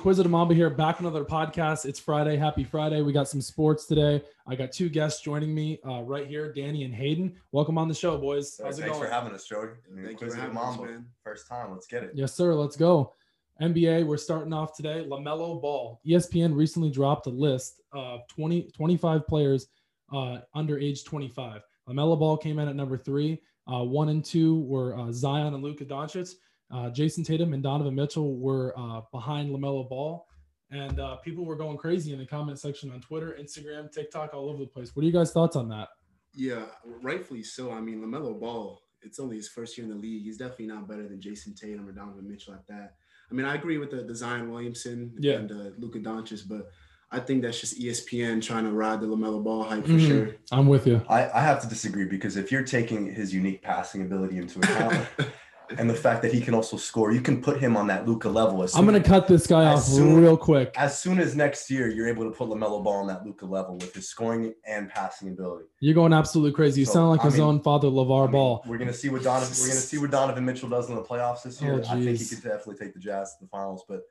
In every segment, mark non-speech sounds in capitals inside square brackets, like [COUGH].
Inquisitive Mamba here, back on another podcast. It's Friday. Happy Friday. We got some sports today. I got two guests joining me uh, right here, Danny and Hayden. Welcome on the show, boys. Hey, How's it Thanks going? for having us, Joey. Thank you for Inquisitive having us, Mamba. man. First time. Let's get it. Yes, sir. Let's go. NBA, we're starting off today. LaMelo Ball. ESPN recently dropped a list of 20, 25 players uh, under age 25. LaMelo Ball came in at number three. Uh, one and two were uh, Zion and Luka Doncic. Uh, Jayson Tatum and Donovan Mitchell were uh, behind LaMelo Ball. And uh, people were going crazy in the comment section on Twitter, Instagram, TikTok, all over the place. What are you guys' thoughts on that? Yeah, rightfully so. I mean, Lamelo Ball. It's only his first year in the league. He's definitely not better than Jayson Tatum or Donovan Mitchell at that. I mean, I agree with the, the Zion Williamson Yeah. and uh, Luka Doncic, but I think that's just ESPN trying to ride the Lamelo Ball hype for Mhm. sure. I'm with you. I, I have to disagree because if you're taking his unique passing ability into account [LAUGHS] and the fact that he can also score, you can put him on that Luka level. As I'm going to cut this guy off soon- real quick. as soon as next year you're able to put Lamelo Ball on that Luka level with his scoring and passing ability. You're going absolutely crazy. You So, sound like I his mean- own father, LaVar I mean, Ball. We're gonna see what Donovan. We're gonna see what Donovan Mitchell does in the playoffs this oh, year. Oh, I think he could definitely take the Jazz to the finals. But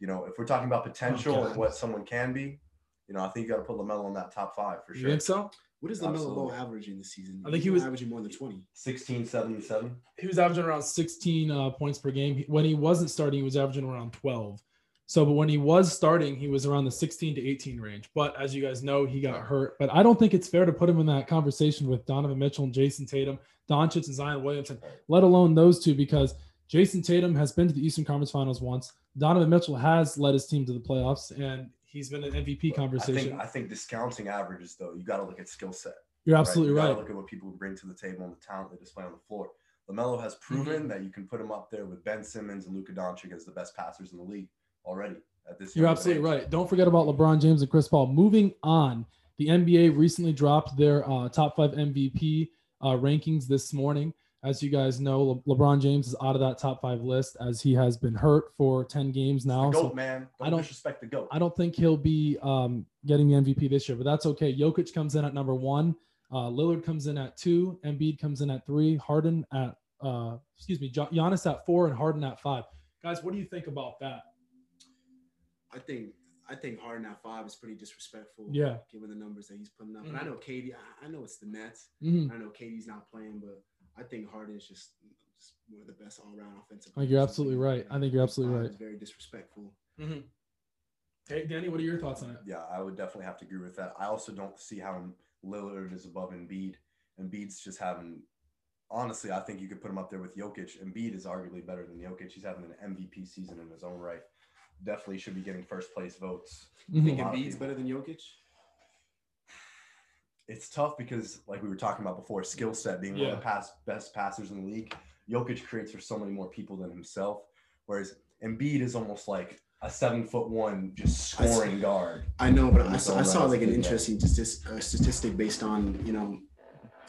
you know, if we're talking about potential Oh, and what someone can be, you know, I think you got to put Lamelo in that top five for sure. You think so? What is Lamelo Absolutely. Ball averaging this season? I think he was- averaging more than 20. 16, 77. He was averaging around 16 uh, points per game. When he wasn't starting, he was averaging around 12. So, but when he was starting, he was around the 16 to 18 range. But as you guys know, he got hurt. But I don't think it's fair to put him in that conversation with Donovan Mitchell and Jayson Tatum, Doncic and Zion Williamson, let alone those two, because Jayson Tatum has been to the Eastern Conference Finals once. Donovan Mitchell has led his team to the playoffs, and he's been an MVP I conversation. think I think discounting averages though, you got to look at skill set. You're absolutely You right. Look at what people bring to the table and the talent they display on the floor. Lamelo has proven Mm-hmm. that you can put him up there with Ben Simmons and Luka Doncic as the best passers in the league already at this. Year. You're young of an absolutely right. Don't forget about LeBron James and Chris Paul. Moving on, the NBA recently dropped their uh, top five MVP uh, rankings this morning. As you guys know, Le- LeBron James is out of that top five list as he has been hurt for 10 games The now. goat So man. Don't, I don't- disrespect the goat. I don't think he'll be um, getting the MVP this year, but that's okay. Jokic comes in at number one. Uh, Lillard comes in at two. Embiid comes in at three. Harden at, uh, excuse me, Jo- Giannis at four and Harden at five. Guys, what do you think about that? I think I think Harden at five is pretty disrespectful. Yeah. Given the numbers that he's putting up. And Mhm. I know KD, I, I know it's the Nets. Mhm. I know KD's not playing, but I think Harden is just, just one of the best all around offensive. I think you're absolutely right. I think you're absolutely right. is very disrespectful. Mm-hmm. Hey, Danny, what are your thoughts on it? Yeah, I would definitely have to agree with that. I also don't see how Lillard is above Embiid. Embiid's just having. Honestly, I think you could put him up there with Jokic. Embiid is arguably better than Jokic. He's having an MVP season in his own right. Definitely should be getting first place votes. You think Mhm. A lot Embiid's better than Jokic? It's tough because, like we were talking about before, skill set being one of the pass, best passers in the league. Jokic creates for so many more people than himself, whereas Embiid is almost like a seven foot one, just I scoring guard. I know, but I saw, I saw like an interesting statis- uh, statistic based on you know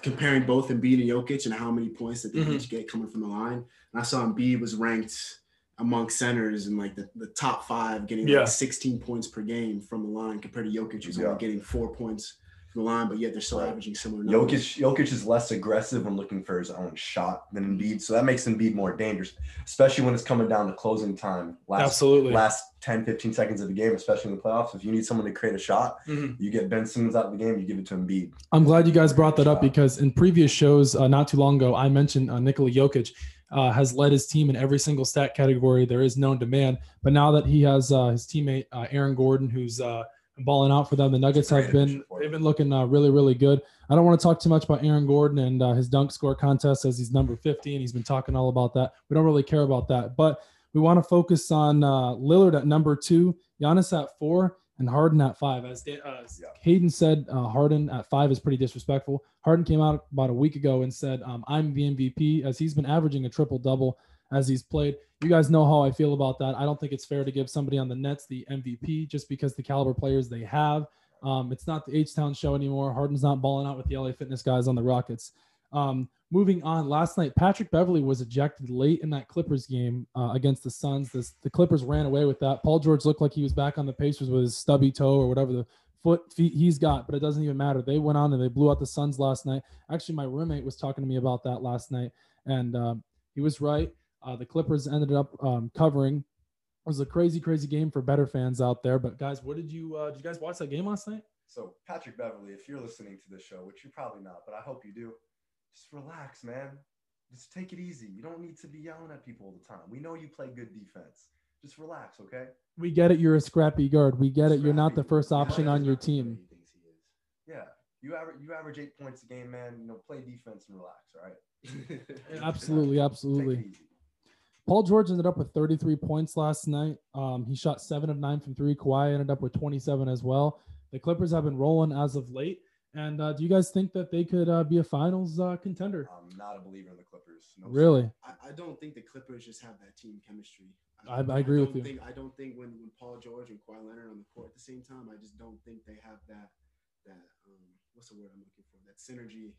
comparing both Embiid and Jokic and how many points that they Mhm. each get coming from the line. And I saw Embiid was ranked among centers in like the, the top five, getting Yeah. like 16 points per game from the line compared to Jokic, who's Yeah. only getting four points from the line, but yet they're still Right. averaging similar numbers. Jokic, Jokic is less aggressive when looking for his own shot than Embiid, so that makes Embiid more dangerous, especially when it's coming down to closing time. Last Absolutely. last 10, 15 seconds of the game, especially in the playoffs. If you need someone to create a shot, Mhm. you get Ben Simmons out of the game, you give it to Embiid. I'm glad you guys brought that up because in previous shows, uh, not too long ago, I mentioned uh, Nikola Jokic uh, has led his team in every single stat category there is known to man. But now that he has uh, his teammate uh, Aaron Gordon, who's uh, balling out for them, the Nuggets have been they've been looking uh, really really good. I don't want to talk too much about Aaron Gordon and uh, his dunk score contest as he's number 50 and he's been talking all about that. We don't really care about that, but we want to focus on uh, Lillard at number two, Giannis at four, and Harden at five. As, Dan, uh, Yeah. Hayden said, uh, Harden at five is pretty disrespectful. Harden came out about a week ago and said, um, "I'm the MVP," as he's been averaging a triple double as he's played. You guys know how I feel about that. I don't think it's fair to give somebody on the Nets the MVP just because the caliber players they have. Um, it's not the H Town show anymore. Harden's not balling out with the LA Fitness guys on the Rockets. Um, moving on, last night Patrick Beverley was ejected late in that Clippers game uh, against the Suns. This, the Clippers ran away with that. Paul George looked like he was back on the Pacers with his stubby toe or whatever the foot feet he's got, but it doesn't even matter. They went on and they blew out the Suns last night. Actually, my roommate was talking to me about that last night, and um, he was right. Uh, the Clippers ended up um, covering was a crazy, crazy game for bettor fans out there. But guys, what did you uh, did you guys watch that game last night? So Patrick Beverley, if you're listening to this show, which you're probably not, but I hope you do, just relax, man. Just take it easy. You don't need to be yelling at people all the time. We know you play good defense. Just relax, okay? We get it. You're a scrappy guard. We get it. You're not the first option yeah, on your Not the way team. he thinks he is. Yeah. You average you average eight points a game, man. You know, play defense and relax, all right? Absolutely, [LAUGHS] absolutely. Paul George ended up with 33 points last night. Um, he shot seven of nine from three. Kawhi ended up with 27 as well. The Clippers have been rolling as of late. And uh, do you guys think that they could uh, be a finals uh, contender? I'm not a believer in the Clippers. No Really? I, I don't think the Clippers just have that team chemistry. I- I agree with you. Think, I don't think when, when Paul George and Kawhi Leonard are on the court at the same time, I just don't think they have that that um, what's the word I'm looking for? That synergy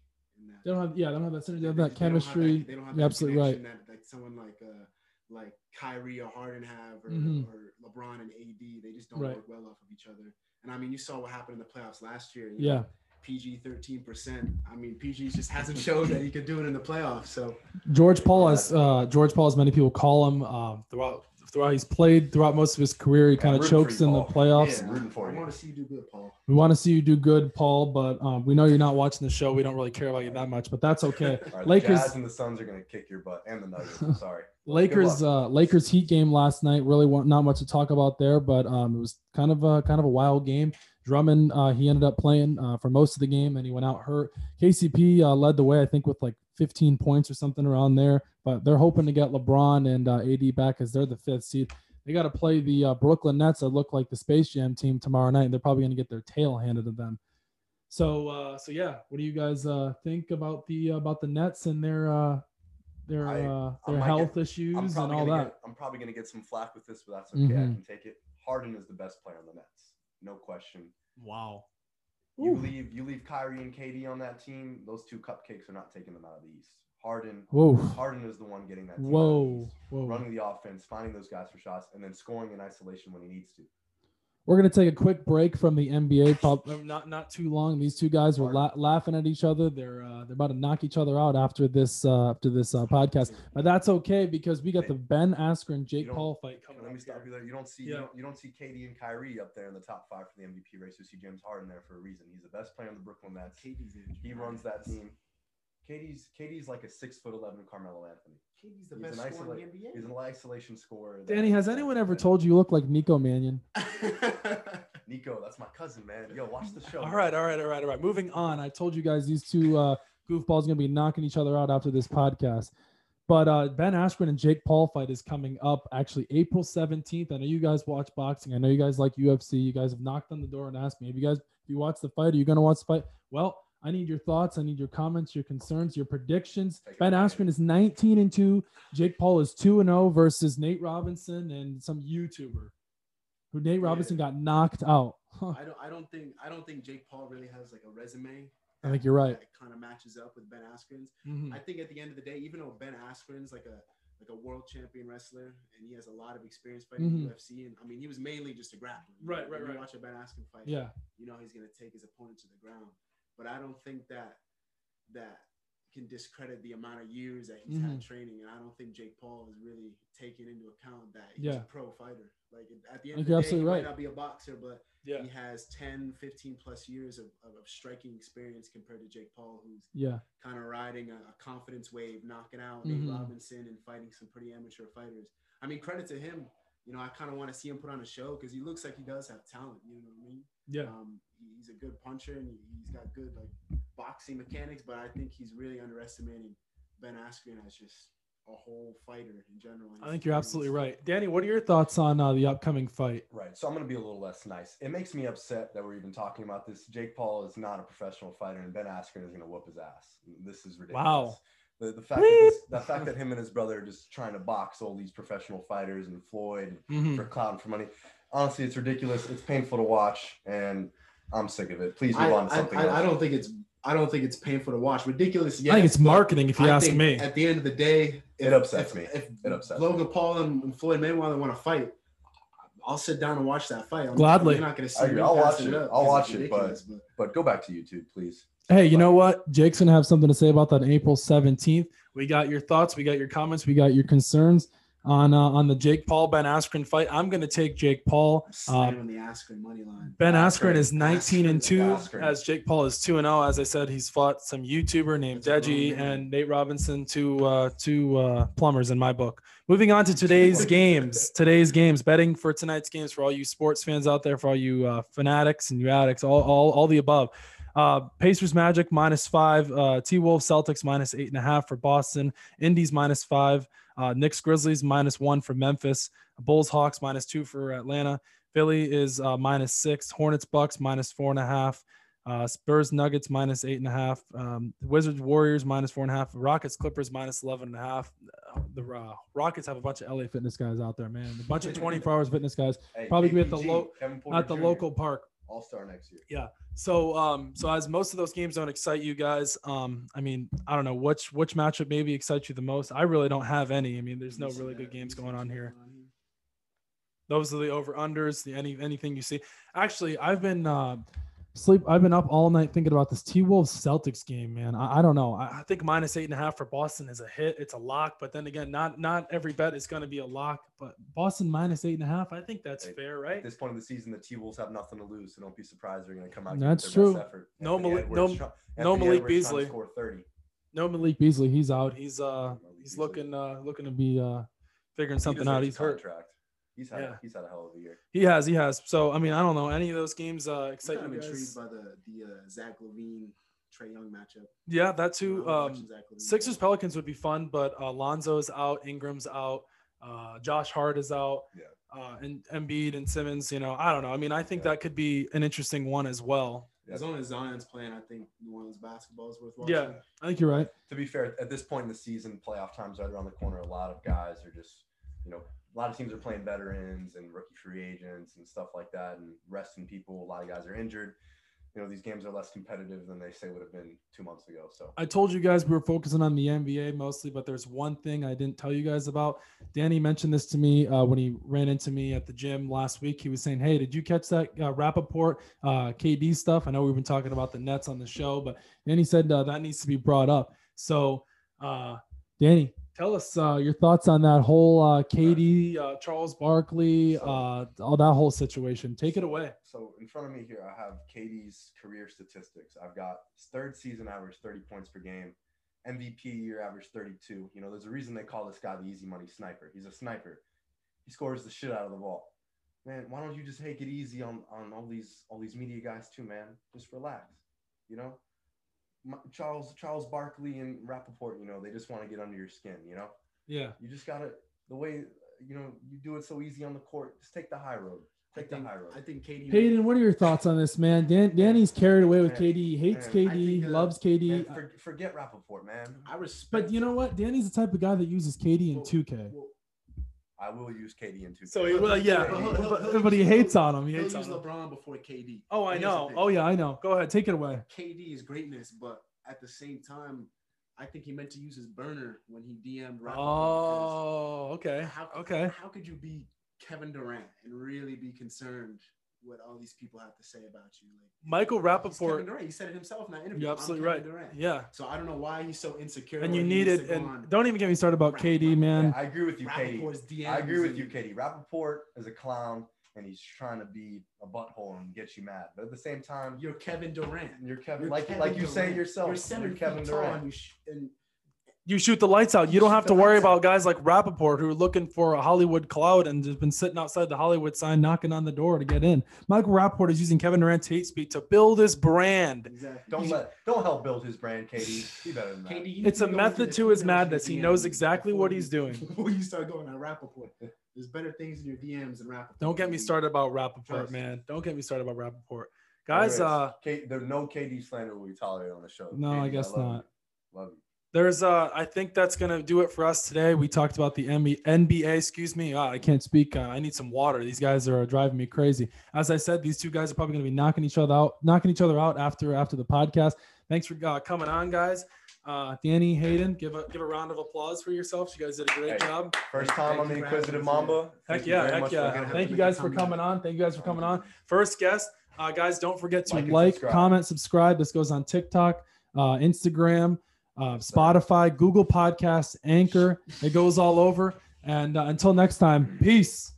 that. They don't have, yeah, they don't have that synergy, they have that they don't have chemistry. They don't have You're that absolutely right. That like someone like uh like Kyrie or Harden have, or, Mhm. or LeBron and AD. They just don't Right. work well off of each other. And I mean, you saw what happened in the playoffs last year. you Yeah. know, PG thirteen percent. I mean, PG just hasn't shown that he could do it in the playoffs. So George Paul, as uh, George Paul, as many people call him, um, throughout throughout he's played throughout most of his career, he kind of chokes you, in the playoffs. Yeah, rooting for I you. want to see you do good, Paul. We want to see you do good, Paul, but um, we know you're not watching the show. We don't really care about you that much, but that's okay. All right, Lakers- the Jazz and the Suns are gonna kick your butt, and the Nuggets. I'm sorry. Lakers, uh, Lakers Heat game last night. Really, wa- not much to talk about there, but um, it was kind of a kind of a wild game. Drummond, uh, he ended up playing uh, for most of the game, and he went out hurt. KCP uh, led the way, I think, with like 15 points or something around there. But they're hoping to get LeBron and uh, AD back as they're the fifth seed. They got to play the uh, Brooklyn Nets that look like the Space Jam team tomorrow night. And they're probably going to get their tail handed to them. So, uh, so yeah, what do you guys uh, think about the about the Nets and their uh, their I- uh, their health get- issues and all that? get I'm probably gonna get some flack with this, but that's okay. I Mhm. can take it. Harden is the best player on the Nets, no question. Wow. You Ooh. leave you leave Kyrie and KD on that team. Those two cupcakes are not taking them out of the East. Harden Whoa. Harden is the one getting that. Team out of the Whoa. East, Whoa. running the offense, finding those guys for shots, and then scoring in isolation when he needs to. We're gonna take a quick break from the NBA. Prob- Not not too long. These two guys were la- laughing at each other. They're uh, they're about to knock each other out after this uh, after this uh, podcast. But that's okay because we got the Ben Askren Jake Paul fight coming Let me stop here. you there. You don't see Yeah. you, don't, you don't see KD and Kyrie up there in the top five for the MVP race. You see James Harden there for a reason. He's the best player on the Brooklyn Nets. KD's. He runs that team. KD's KD's like a six foot eleven Carmelo Anthony. KD's the He's best an scorer in isolate- the He's an isolation scorer. Danny, has anyone ever told you you look like Nico Mannion? [LAUGHS] Nico? That's my cousin, man. Yo, watch the show. All man. right, all right, all right, all right. Moving on. I told you guys these two uh, goofballs are gonna be knocking each other out after this podcast. But uh, Ben Askren and Jake Paul fight is coming up actually April 17th. I know you guys watch boxing. I know you guys like UFC. You guys have knocked on the door and asked me, have you guys, if you watch the fight, are you going to watch the fight? Well, I need your thoughts. I need your comments, your concerns, your predictions. Ben. Askren is 19 and 2. Jake Paul is 2 and 0 versus Nate Robinson and some YouTuber who Nate Yeah. Robinson got knocked out. Huh. [LAUGHS] I don't. I don't think. I don't think Jake Paul really has like a resume. I think you're right. That kind of matches up with Ben Askren's. Mhm. I think at the end of the day, even though Ben Askren's like a like a world champion wrestler and he has a lot of experience fighting Mhm. UFC, and I mean he was mainly just a grappler. You Right, know, right, when you right. Watch a Ben Askren fight. Yeah. you know he's gonna take his opponent to the ground. But I don't think that that can discredit the amount of years that he's Mhm. had training, and I don't think Jake Paul is really taking into account that he's Yeah. a pro fighter. Like at the I think end of the you're day, he absolutely might right. not be a boxer, but Yeah. he has 10, 15 plus years of, of, of striking experience compared to Jake Paul, who's Yeah. kind of riding a, a confidence wave, knocking out Mhm. Nate Robinson and fighting some pretty amateur fighters. I mean, credit to him. You know, I kind of want to see him put on a show because he looks like he does have talent. You know what I mean? Yeah. Um, he's a good puncher and he- he's got good like boxing mechanics, but I think he's really underestimating Ben Askren as just a whole fighter in general. I think you're absolutely right. Danny, what are your thoughts on uh, the upcoming fight? Right. So I'm going to be a little less nice. It makes me upset that we're even talking about this. Jake Paul is not a professional fighter, and Ben Askren is going to whoop his ass. This is ridiculous. Wow. The, the fact that this, the fact that him and his brother are just trying to box all these professional fighters and Floyd Mhm. for clout and for money. Honestly, it's ridiculous. It's painful to watch, and I'm sick of it. Please I, move on to something I, else. I don't think it's I don't think it's painful to watch. Ridiculous. I think it's marketing, if you I ask me. At the end of the day, It upsets if, me. If It upsets Logan Paul and, and Floyd Mayweather want to fight, I'll sit down and watch that fight. I'm, Gladly. You're not going to see I agree. I'll watch passing it. up I'll watch it, but- but but go back to YouTube, please. Hey, you know what? Jake's gonna have something to say about that April 17th. We got your thoughts, we got your comments, we got your concerns. On uh, on the Jake Paul Ben Askren fight. I'm going to take Jake Paul. Uh, the Askren money line. Ben Askren Askren, is 19 and 2 Askren. as Jake Paul is 2 and 0 as I said he's fought some YouTuber named That's Deji and Nate Robinson two uh two uh plumbers in my book. Moving on to today's [LAUGHS] games. Today's games betting for tonight's games for all you sports fans out there for all you uh, fanatics and you addicts all all all the above. Uh, Pacers Magic minus five, uh, T Wolves Celtics minus eight and a half for Boston, Indies minus five, uh, Knicks Grizzlies minus one for Memphis, Bulls Hawks minus two for Atlanta, Philly is uh, minus six, Hornets Bucks minus four and a half, uh, Spurs Nuggets minus eight and a half, um, Wizards Warriors minus four and a half, Rockets Clippers minus 11 and a half. The uh, Rockets have a bunch of LA fitness guys out there, man. A bunch of [LAUGHS] 24 hours fitness guys Hey, Probably be at the lo- at the local park. All Star next year. Yeah. So, um, so as most of those games don't excite you guys, um, I mean, I don't know which which matchup maybe excites you the most. I really don't have any. I mean, there's no really good games going on here. Those are the over unders. The any anything you see. Actually, I've been uh, sleep. I've been up all night thinking about this T Wolves Celtics game, man. I, I don't know. I, I think minus eight and a half for Boston is a hit. It's a lock, but then again, not not every bet is going to be a lock. But Boston minus eight and a half, I think that's Hey, fair, At right? this point of the season, the T Wolves have nothing to lose, so don't be surprised they're going to come out. That's their true. No Anthony Malik- Edwards no- no Malik Beasley. Score thirty. No Malik Beasley, he's out. He's uh he's Beasley. looking uh looking to be uh figuring something deserves out. He's hurt. Contract. He's had Yeah. he's had a hell of a year. He has, he has. So I mean, I don't know any of those games uh I'm excite kind you of guys. intrigued by the the uh, Zach LaVine Trae Young matchup. Yeah, that too. Um, Sixers. Pelicans would be fun, but uh, Lonzo's out, Ingram's out, uh, Josh Hart is out, Yeah. uh, and Embiid and Simmons. You know, I don't know. I mean, I think Yeah. that could be an interesting one as well. As long as Zion's playing, I think New Orleans basketball is worth watching. Yeah, I think you're right. To be fair, at this point in the season, playoff time's right around the corner. A lot of guys are just, you know, a lot of teams are playing veterans and rookie free agents and stuff like that, and resting people. A lot of guys are injured. You know, these games are less competitive than they say would have been two months ago. So I told you guys we were focusing on the NBA mostly, but there's one thing I didn't tell you guys about. Danny mentioned this to me uh, when he ran into me at the gym last week. He was saying, "Hey, did you catch that uh, Rapaport uh, KD stuff?" I know we've been talking about the Nets on the show, but Danny said uh, that needs to be brought up. So, uh, Danny, tell us uh, your thoughts on that whole uh, KD, uh, Charles Barkley, So- uh, all that whole situation. Take it away. So in front of me here, I have KD's career statistics. I've got third season average 30 points per game, MVP year average 32. You know, there's a reason they call this guy the easy money sniper. He's a sniper. He scores the shit out of the ball. Man, why don't you just take it easy on on all these all these media guys too, man? Just relax. You know, Charles Charles Barkley and Rapaport. You know, they just want to get under your skin. You know, Yeah. you just gotta the way you know you do it so easy on the court. Just take the high road. I Take the think, high road. I think KD. Hayden, what are your thoughts on this, man? Dan, Danny's carried away with Man, KD. He hates man, KD, think, uh, loves KD. Man, for, forget Rapaport, man. I respect. But you know what? Danny's the type of guy that uses KD in Well, 2K. well, I will use KD in two. So he will, yeah, But he'll- he'll- he'll but he hates on him. He he'll hates on use him. LeBron before KD. Oh, I Here's know. Oh, yeah, I know. Go ahead, take it away. KD is greatness, but at the same time, I think he meant to use his burner when he DM'd. Rapaport Oh, okay. How, Okay. How could you be Kevin Durant and really be concerned what all these people have to say about you? Like Michael he's Kevin Rapaport. Durant. He said it himself in that interview. You're absolutely right. Durant." Yeah. So I don't know why he's so insecure. And you he needs needed, and on don't even get me started about KD, man. I agree with you, KD. Rapaport's DMs I agree with you, KD. Rapaport is a clown and he's trying to be a butthole and get you mad. But at the same time, You're Kevin Durant. you're Kevin, You're like Kevin like you say Durant. yourself. You're seven Kevin feet tall Durant. and you sh- and You shoot the lights out. You don't have to worry about guys like Rapaport who are looking for a Hollywood cloud and has been sitting outside the Hollywood sign knocking on the door to get in. Michael Rapaport is using Kevin Durant's hate speech to build his brand. exactly. Don't let don't help build his brand, KD. Be better than that. KD, you It's a method to his madness. He knows exactly what he's doing. [LAUGHS] Before you start going on Rapaport, there's better things in your DMs than Rapaport. Don't get me started about Rapaport, man. Don't get me started about Rapaport. Guys, Anyways, uh, K, there's no KD slander will be tolerated on the show. No, I KD, guess love not. You. Love you. There's uh I think that's gonna do it for us today. We talked about the NBA, NBA excuse me. Ah, I can't speak. Uh, I need some water. These guys are driving me crazy. As I said, these two guys are probably gonna be knocking each other out, knocking each other out after after the podcast. Thanks for uh, coming on, guys. Uh, Danny Hayden, give a give a round of applause for yourselves. You guys did a great Hey. job. First time you on the Inquisitive Mamba. Heck Thank you yeah, heck yeah. Thank you guys for comeback. coming on. Thank you guys for coming on. First guest, uh, guys, don't forget to Like like, subscribe. comment, subscribe. This goes on TikTok, uh, Instagram, uh, Spotify, Google Podcasts, Anchor. It goes all over. And uh, until next time, peace.